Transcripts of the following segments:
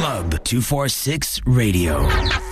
Club 246 Radio.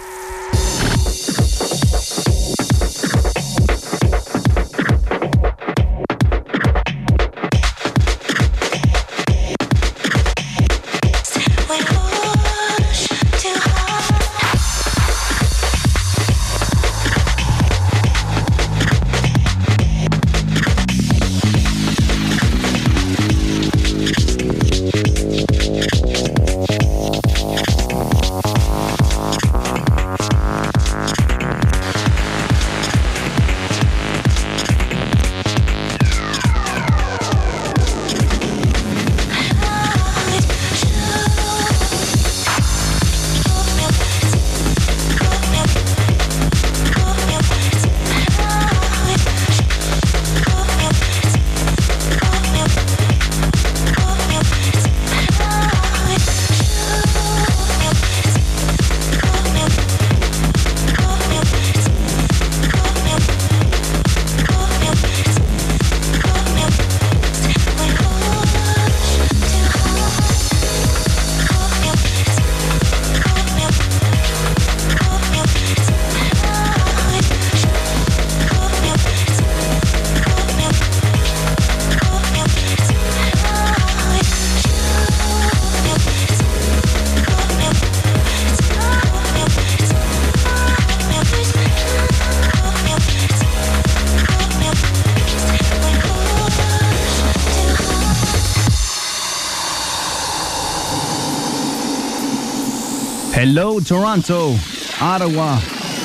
Hello, Toronto, Ottawa,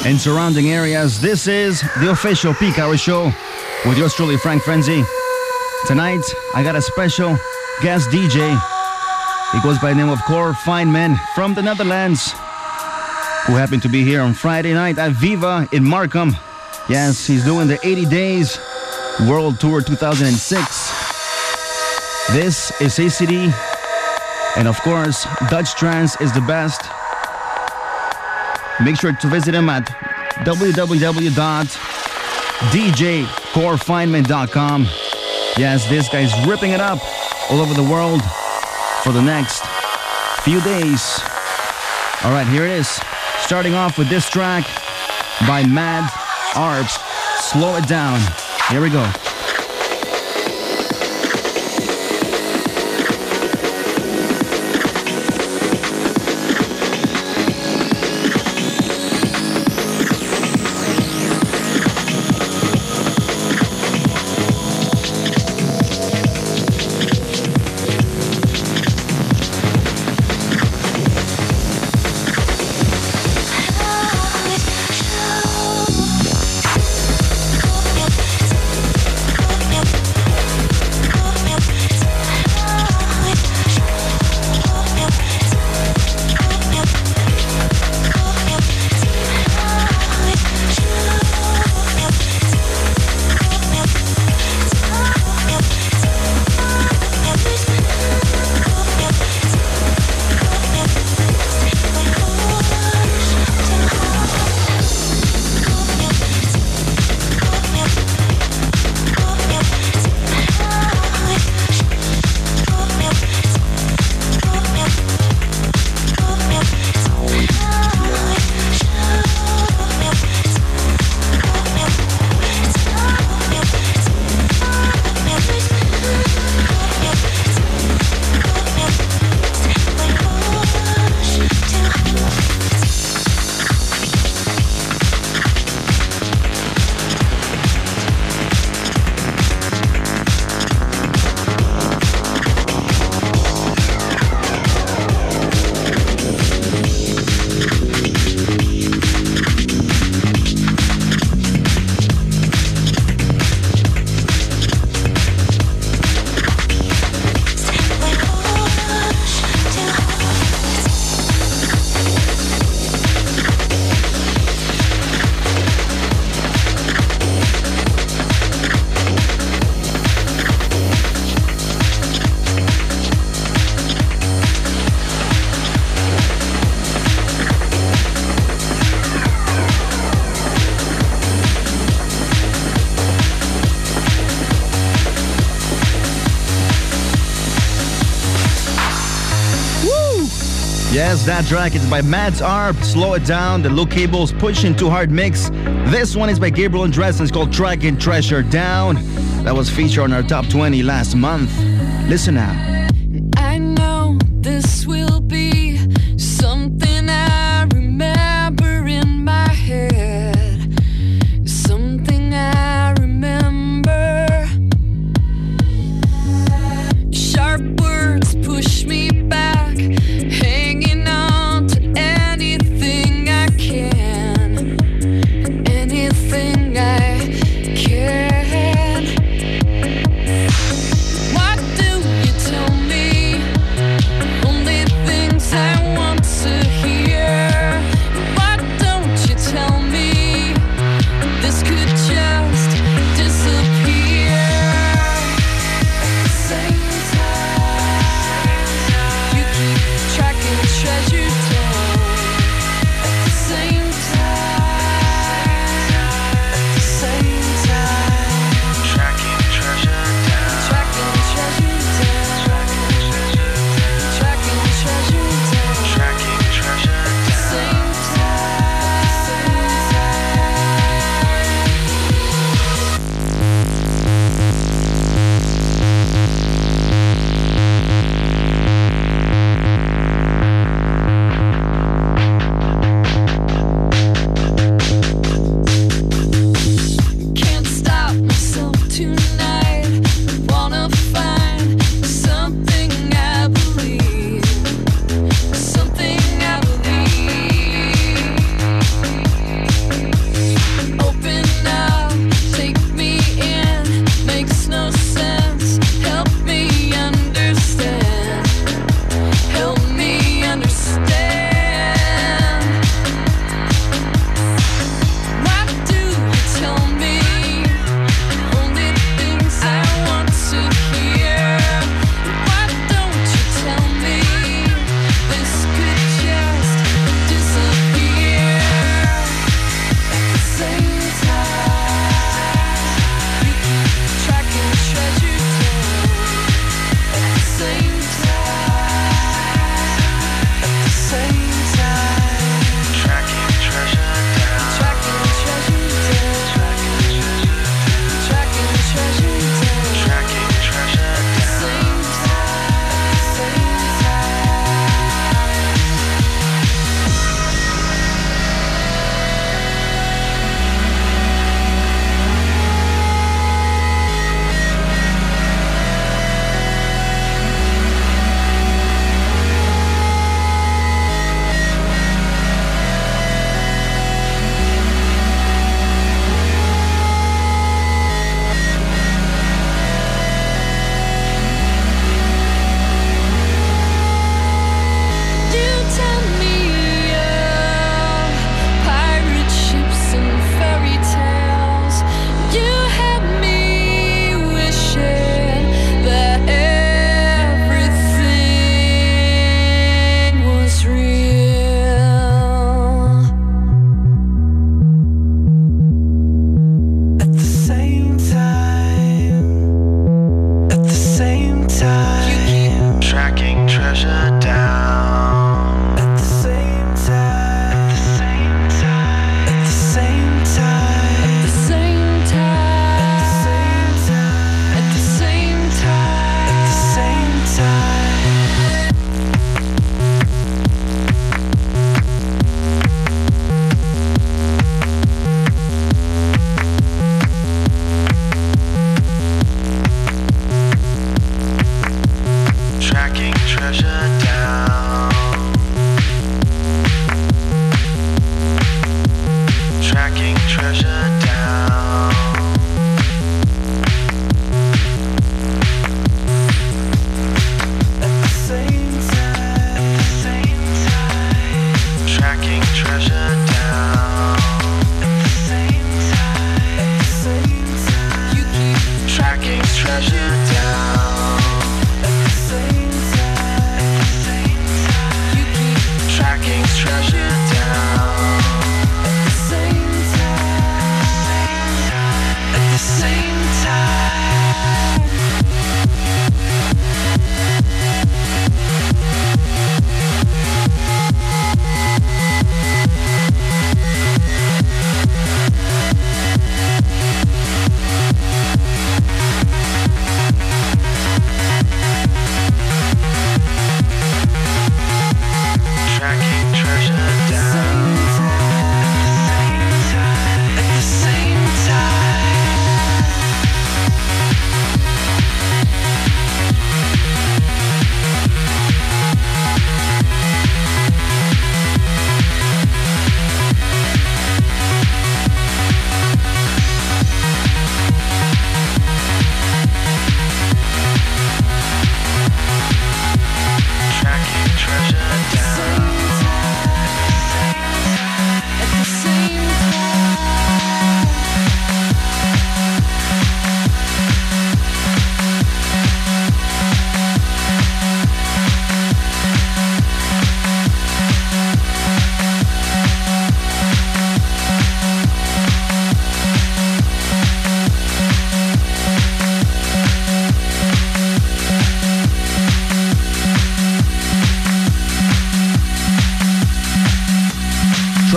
and surrounding areas. This is the official Peak Hour Show with yours truly, Frank Frenzy. Tonight, I got a special guest DJ. He goes by the name of Cor Fijneman from the Netherlands, who happened to be here on Friday night at Viva in Markham. Yes, he's doing the 80 Days World Tour 2006. This is ACD, and of course, Dutch Trance is the best. Make sure to visit him at www.djcorfijneman.com. Yes, this guy's ripping it up all over the world for the next few days. All right, here it is. Starting off with this track by Mads Arp. Slow it down. Here we go. Yes, that track is by Mads Arp. Slow it down. The Luke Chable's pushing too hard mix. This one is by Gabriel & Dresden. It's called Tracking Treasure Down. That was featured on our top 20 last month. Listen now.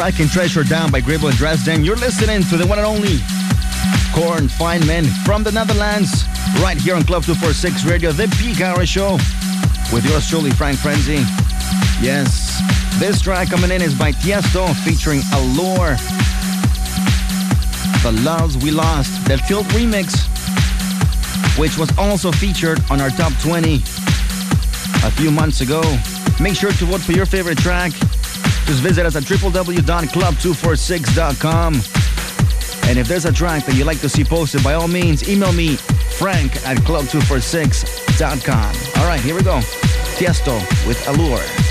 And Treasure Down by Gabriel and Dresden. You're listening to the one and only Cor Fijneman from the Netherlands, right here on Club 246 Radio, the Peak Hour Show, with yours truly, Frank Frenzy. Yes, this track coming in is by Tiesto featuring Allure. The Loves We Lost, the Tilt remix, which was also featured on our top 20 a few months ago. Make sure to vote for your favorite track. Just visit us at www.club246.com. And if there's a track that you'd like to see posted, by all means, email me, frank at club246.com. All right, here we go. Tiesto with Allure.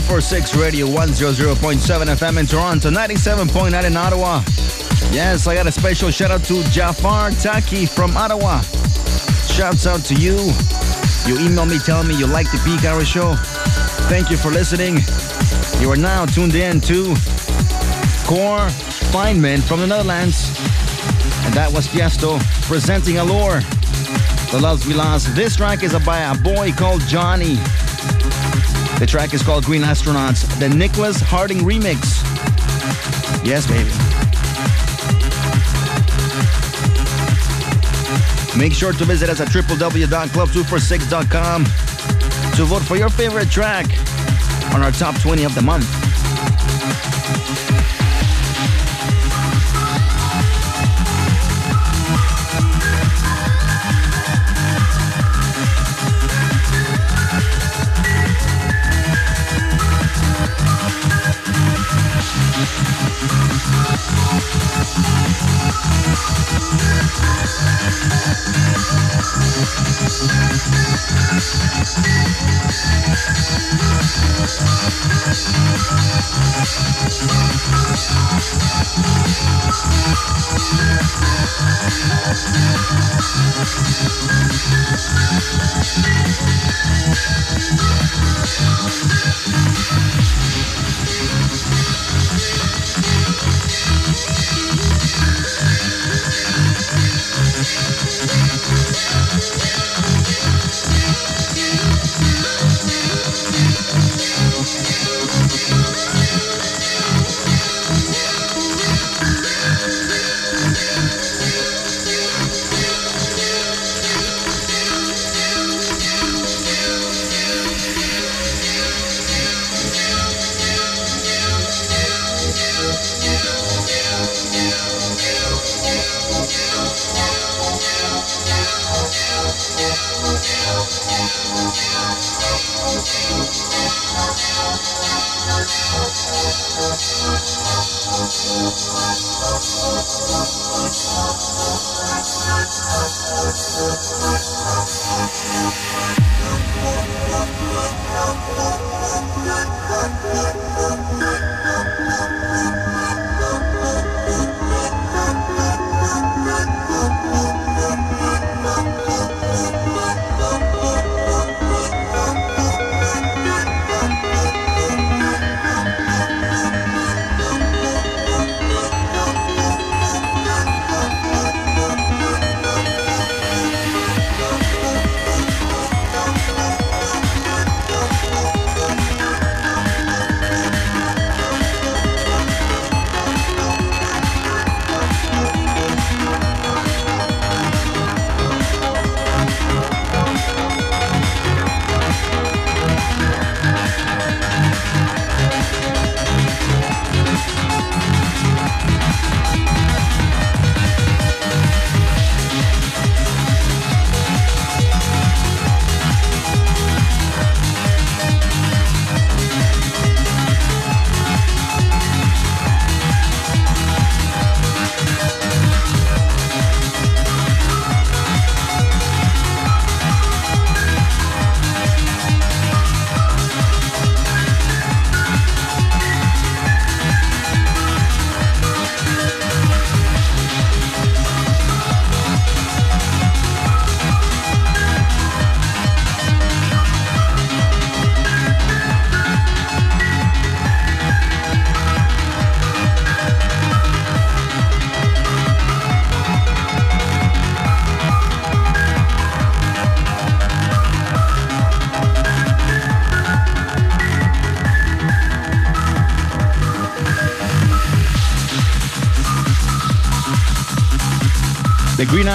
246 Radio 100.7 FM in Toronto, 97.9 in Ottawa. Yes, I got a special shout out to Jafar Taki from Ottawa. Shouts out to you. You email me telling me you like the Peak Hour show. Thank you for listening. You are now tuned in to Cor Fijneman from the Netherlands. And that was Tiesto presenting Allure. The Loves We Lost. This track is by a boy called Johnny. The track is called Green Astronauts, the Nicholas Harding remix. Yes, baby. Make sure to visit us at www.club246.com to vote for your favorite track on our top 20 of the month. The Green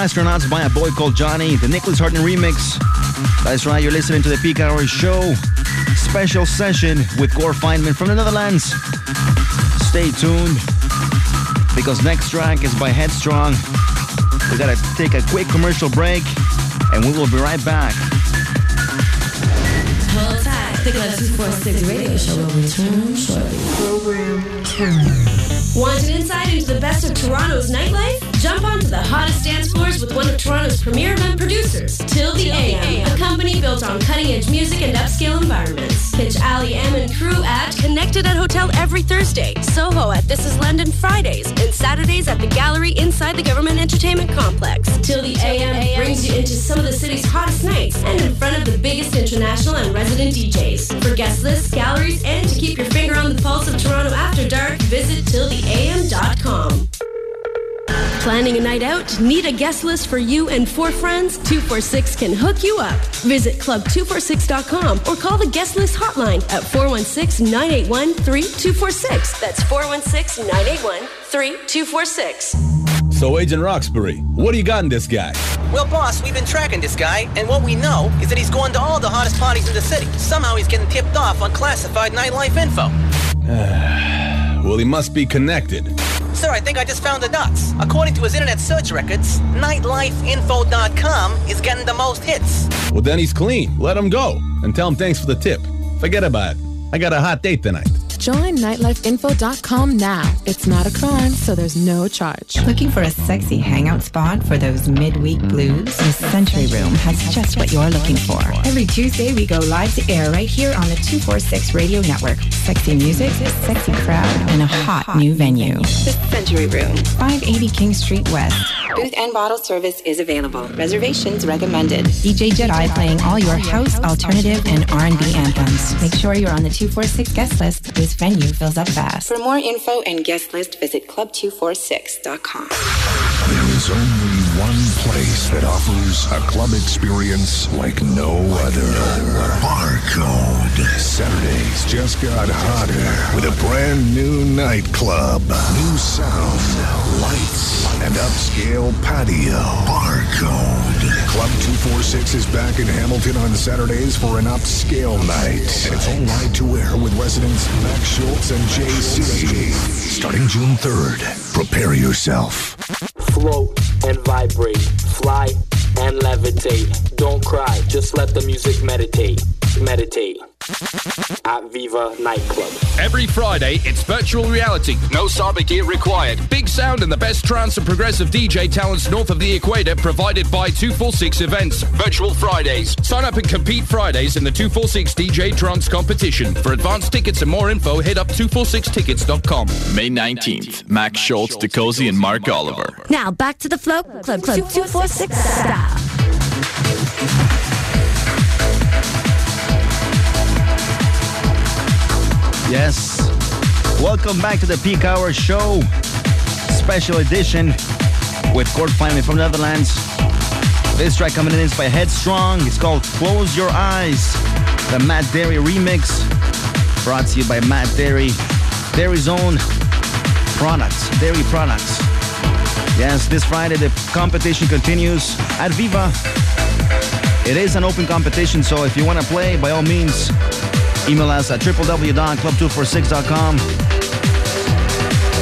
Astronauts by a boy called Johnny, the Nicholas Harding remix. That's right, you're listening to the Peak Hour Show. Special session with Cor Fijneman from the Netherlands. Stay tuned because next track is by Headstrong. We gotta take a quick commercial break and we will be right back. Hold tight, the Club 246 radio show will return shortly. Program 10. Want an insight into the best of Toronto's nightlife? Jump onto the hottest dance floors with one of Toronto's premier event producers, Till the AM, a company built on cutting-edge music and upscale environments. Pitch Ali M and crew at Connected at Hotel every Thursday, Soho at This Is London Fridays, and Saturdays at the Gallery inside the Guvernment Entertainment Complex. Till the AM brings you into some of the city's hottest nights and in front of the biggest international and resident DJs. For guest lists, galleries, and to keep your finger on the pulse of Toronto after dark, visit tilltheam.com. Planning a night out? Need a guest list for you and four friends? 246 can hook you up. Visit club246.com or call the guest list hotline at 416 981 3246. That's 416 981 3246. So, Agent Roxbury, what do you got in this guy? Well, boss, we've been tracking this guy, and what we know is that he's going to all the hottest parties in the city. Somehow he's getting tipped off on classified nightlife info. well, he must be connected. Sir, I think I just found the dots. According to his internet search records, nightlifeinfo.com is getting the most hits. Well, then he's clean. Let him go. And tell him thanks for the tip. Forget about it. I got a hot date tonight. Join nightlifeinfo.com now. It's not a crime, so there's no charge. Looking for a sexy hangout spot for those midweek blues? The Century Room has just what you're looking for. Every Tuesday, we go live to air right here on the 246 Radio Network. Sexy music, sexy crowd, and a hot new venue. The Century Room, 580 King Street West. Booth and bottle service is available. Reservations recommended. DJ Jedi playing all your house, alternative, and R&B anthems. Make sure you're on the 246 guest list. This venue fills up fast. For more info and guest list, visit club246.com. There is only one place that offers a club experience like no other. Barcode. Saturdays just got hotter with a brand new nightclub. New sound, lights, and upscale patio. Barcode. Club 246 is back in Hamilton on Saturdays for an upscale night. And it's all right to air with residents Max Schultz and JC. Starting June 3rd. Prepare yourself. Float and vibrate, fly and levitate. Don't cry, just let the music meditate. Meditate. At Viva Nightclub. Every Friday, it's virtual reality. No Saba gear required. Big sound and the best trance and progressive DJ talents north of the equator provided by 246 Events. Virtual Fridays. Sign up and compete Fridays in the 246 DJ Trance competition. For advance tickets and more info, hit up 246tickets.com. May 19th, Max Schultz, DeCozy, and Mark Oliver. Now back to the Flow Club, Club 246 style. Yes. Welcome back to the Peak Hour Show. Special edition with Cor Fijneman from the Netherlands. This track coming in is by Headstrong. It's called Close Your Eyes. The Matt Darey remix. Brought to you by Matt Darey. Dairy's own products. Dairy products. Yes, this Friday the competition continues at Viva. It is an open competition, so if you want to play, by all means, email us at www.club246.com.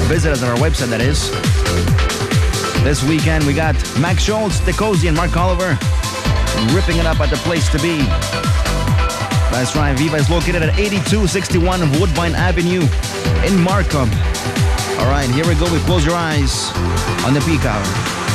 Visit us on our website, that is. This weekend, we got Max Schultz, DeCozy, and Mark Oliver ripping it up at the place to be. That's right, Viva is located at 8261 Woodbine Avenue in Markham. All right, here we go We Close Your Eyes on the peak hour.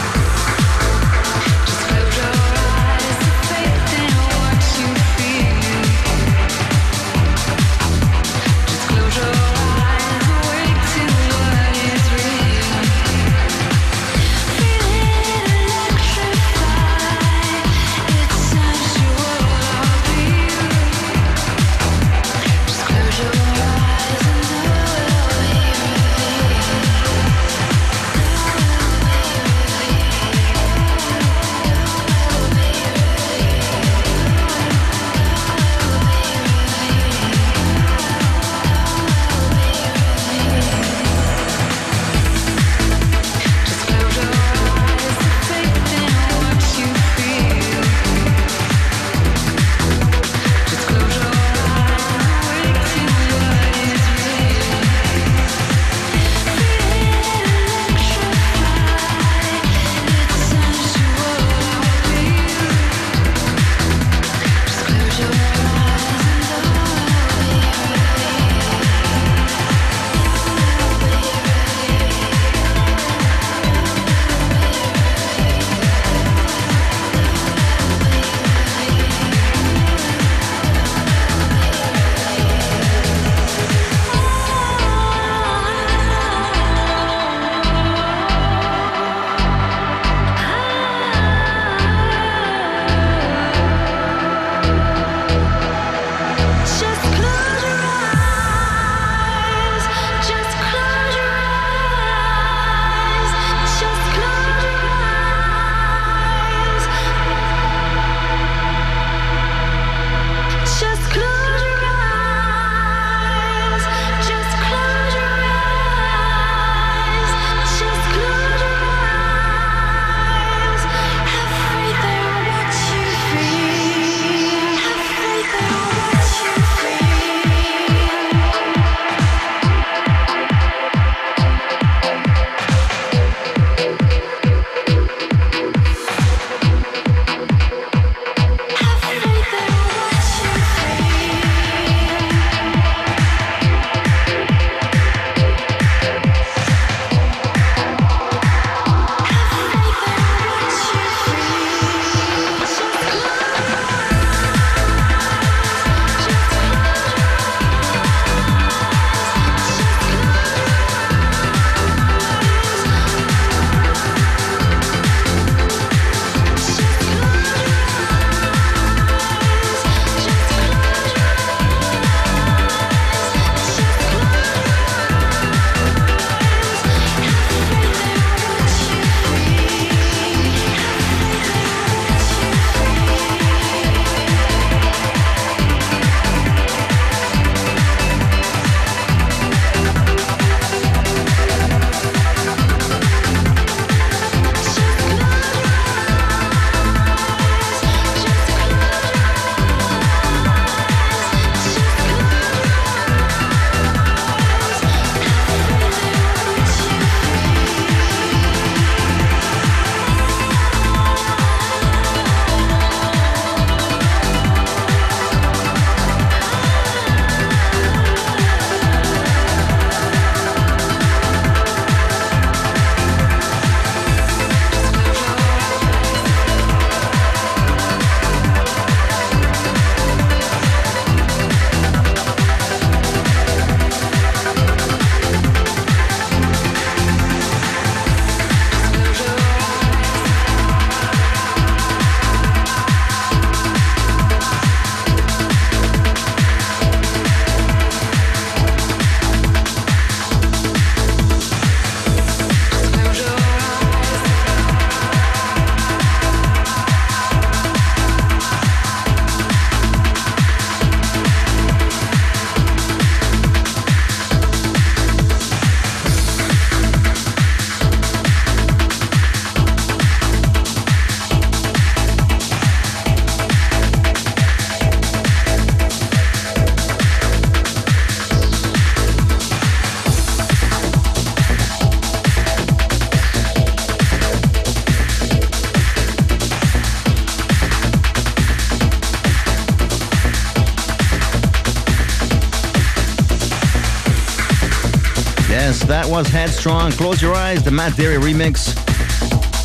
Was Headstrong. Close Your Eyes, the Matt Darey remix.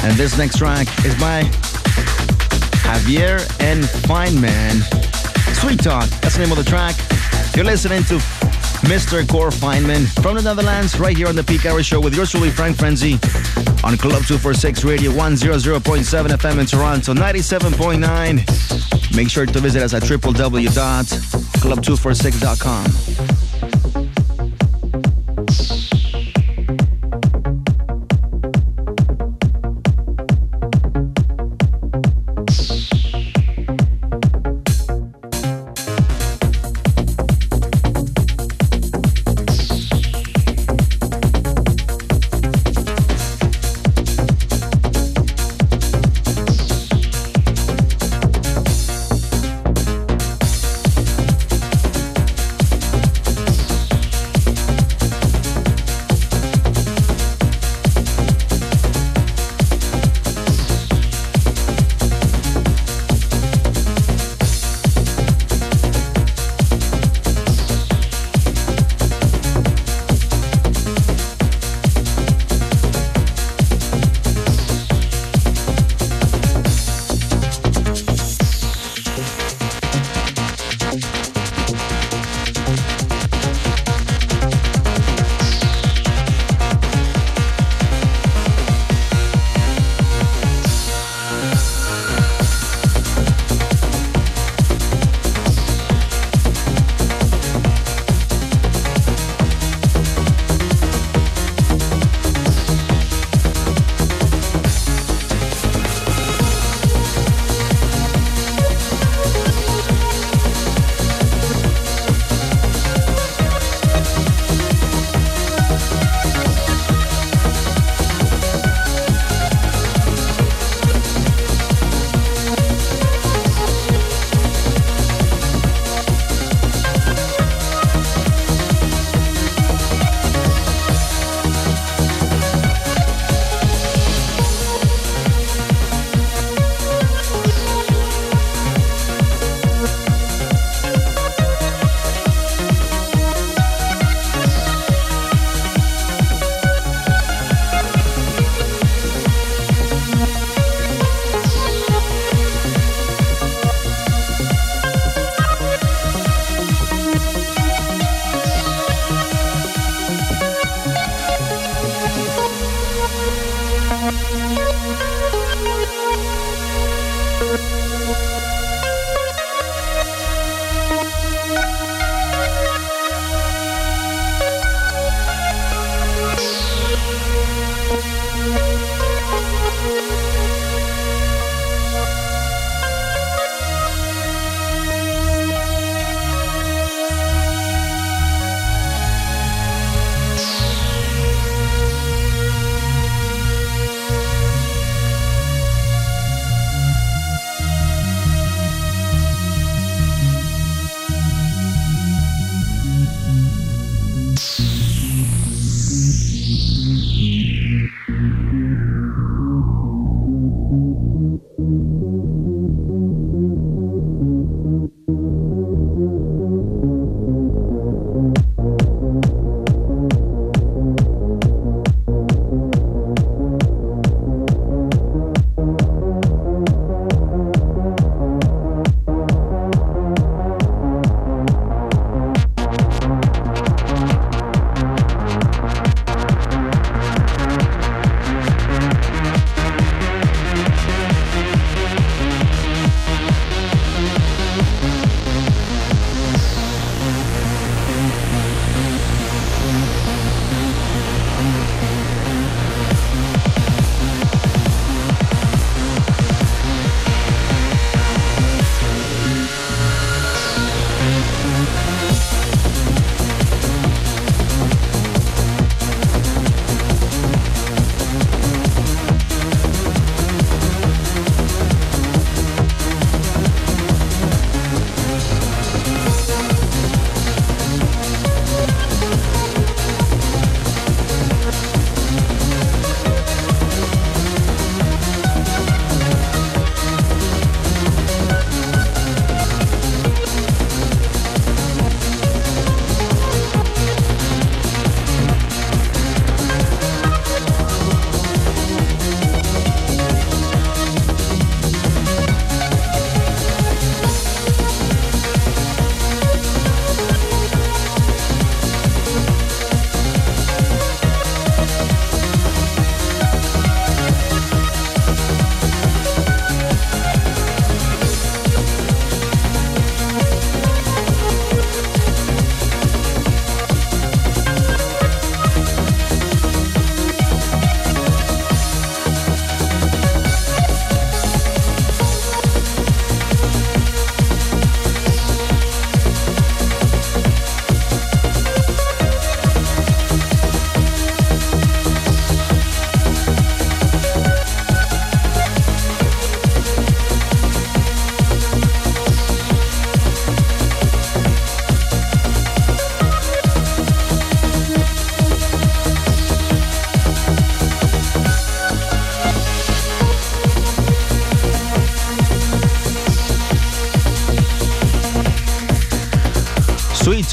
And this next track is by Javier and Fijneman. Sweet Talk, that's the name of the track. You're listening to Mr. Cor Fijneman from the Netherlands, right here on the Peak Hour Show with yours truly, Frank Frenzy, on Club 246 Radio 100.7 FM in Toronto, 97.9. Make sure to visit us at www.club246.com.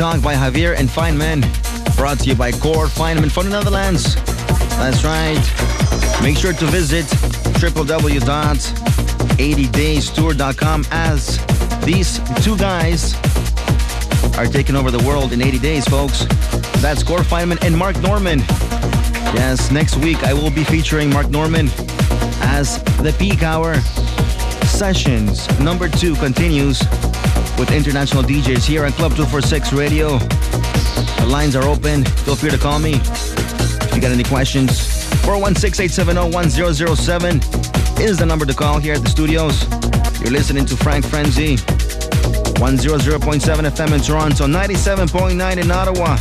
By Javier and Fijneman. Brought to you by Cor Fijneman from the Netherlands. That's right. Make sure to visit www.80daystour.com as these two guys are taking over the world in 80 days, folks. That's Cor Fijneman and Mark Norman. Yes, next week I will be featuring Mark Norman as the peak hour sessions. Number two continues with international DJs here on Club 246 Radio. The lines are open. Feel free to call me if you got any questions. 416-870-1007 is the number to call here at the studios. You're listening to Frank Frenzy. 100.7 FM in Toronto, 97.9 in Ottawa.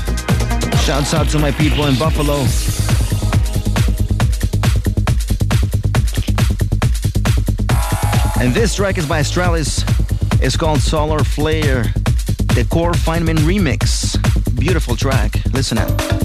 Shouts out to my people in Buffalo. And this track is by Astralis. It's called Solar Flare, the Cor Fijneman remix. Beautiful track. Listen out.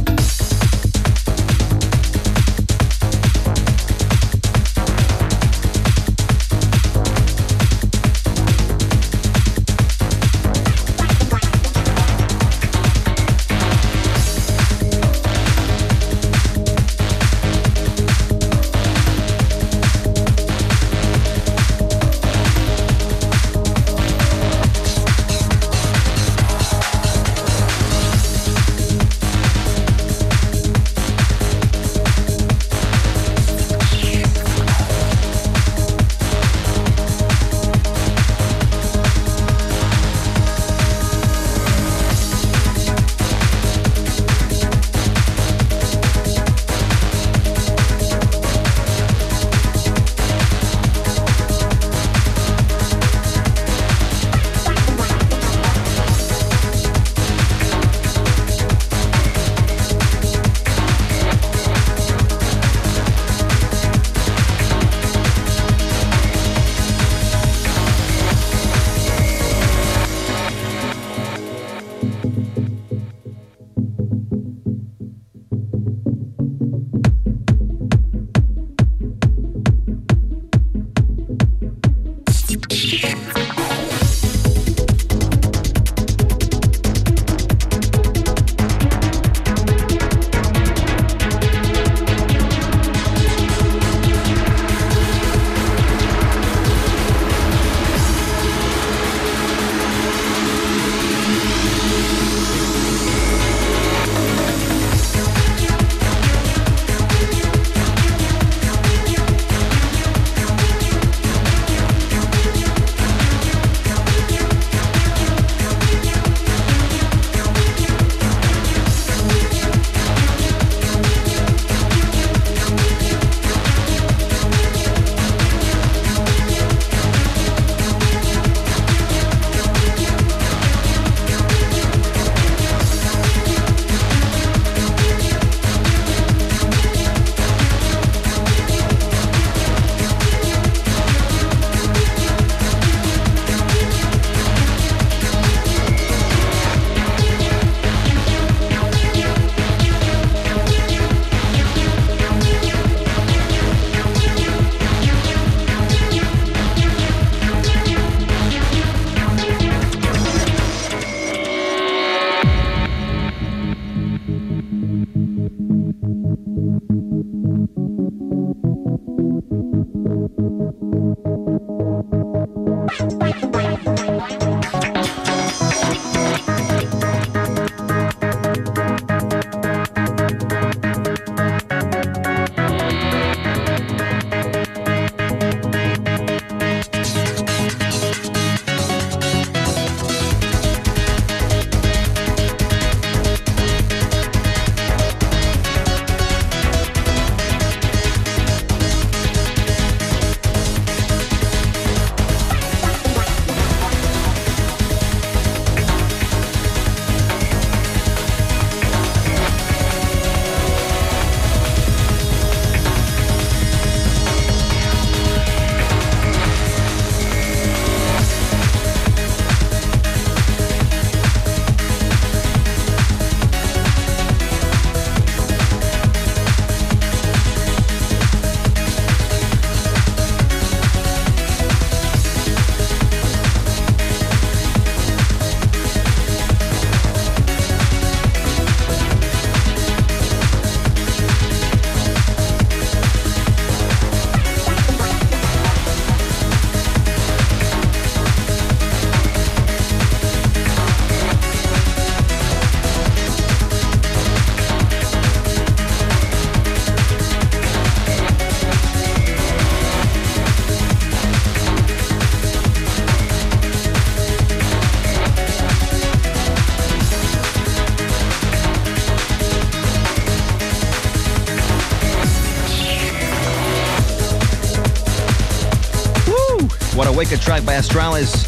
Track by Astralis.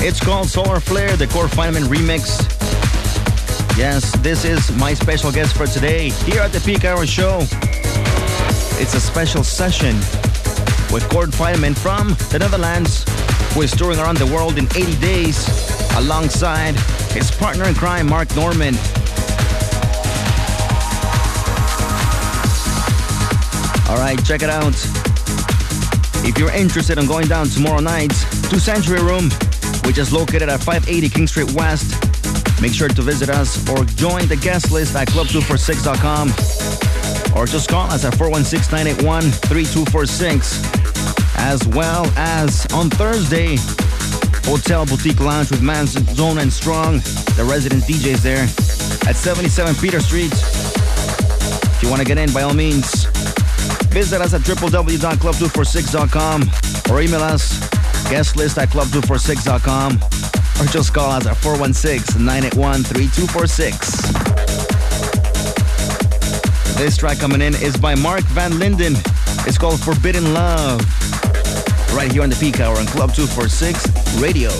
It's called Solar Flare, the Cor Fijneman remix. Yes, this is my special guest for today here at the Peak Hour Show. It's a special session with Cor Fijneman from the Netherlands, who is touring around the world in 80 days alongside his partner in crime, Mark Norman. All right, check it out. If you're interested in going down tomorrow night to Century Room, which is located at 580 King Street West, make sure to visit us or join the guest list at club246.com or just call us at 416-981-3246. As well as on Thursday, Hotel Boutique Lounge with Man's Zone and Strong, the resident DJs there at 77 Peter Street. If you want to get in, by all means, visit us at www.club246.com or email us guest list at club246.com or just call us at 416-981-3246. This track coming in is by Marc van Linden. It's called Forbidden Love. Right here on the peak hour on Club 246 Radio.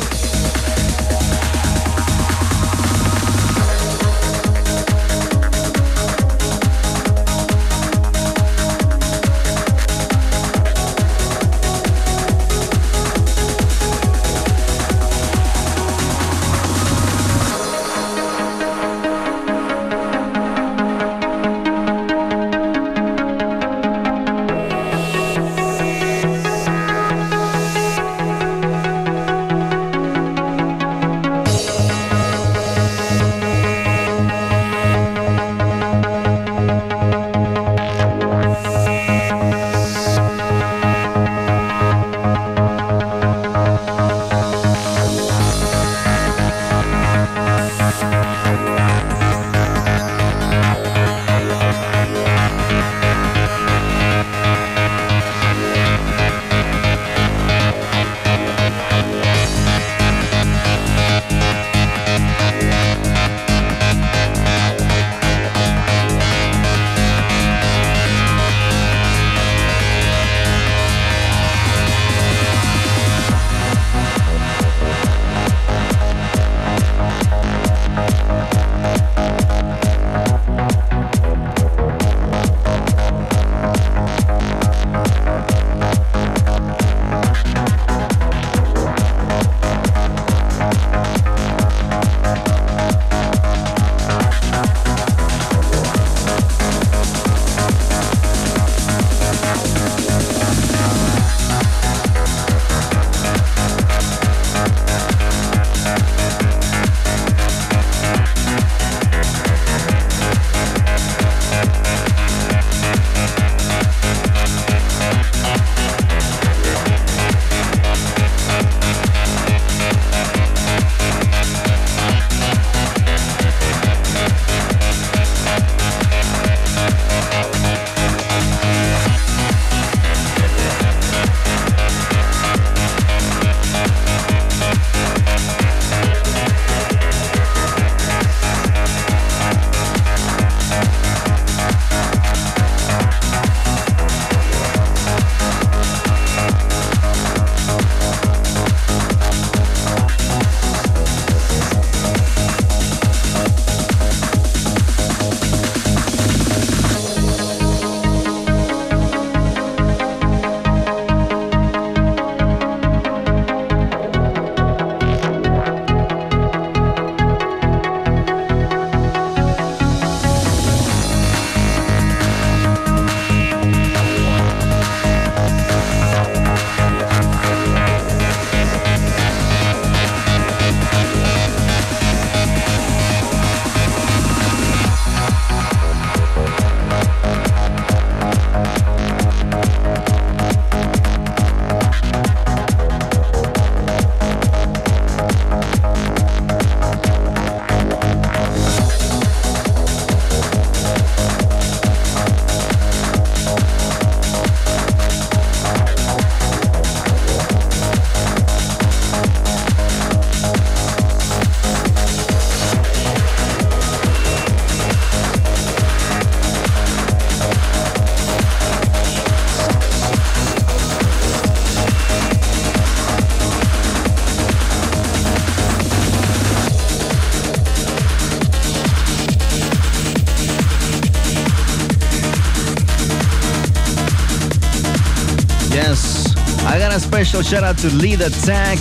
I got a special shout out to Lead Attack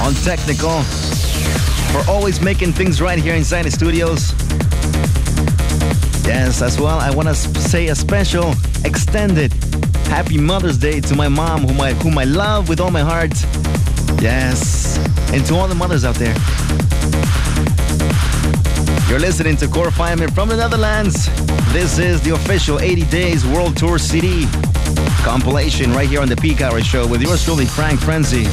on technical for always making things right here inside the studios. Yes, as well, I want to say a special extended Happy Mother's Day to my mom, whom I, whom I love with all my heart. Yes, and to all the mothers out there. You're listening to Cor Fijneman from the Netherlands. This is the official 80 Days World Tour CD compilation right here on the Peak Hour Show with yours truly, Frank Frenzy.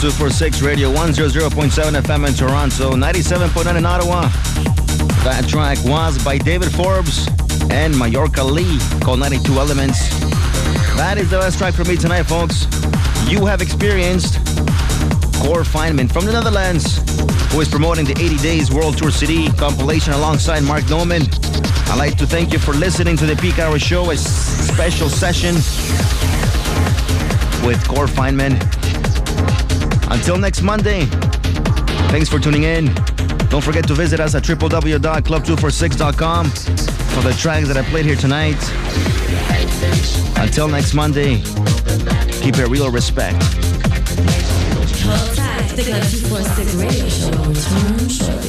246 Radio 100.7 FM in Toronto, 97.9 in Ottawa. That track was by David Forbes and Mallorca Lee called 92 Elements. That is the last track for me tonight, folks. You have experienced Cor Fijneman from the Netherlands, who is promoting the 80 Days World Tour CD compilation alongside Mark Norman. I'd like to thank you for listening to the Peak Hour Show, a special session with Cor Fijneman. Until next Monday, thanks for tuning in. Don't forget to visit us at www.club246.com for the tracks that I played here tonight. Until next Monday, keep it real respect. Hold tight. The Club 246 radio show will shortly.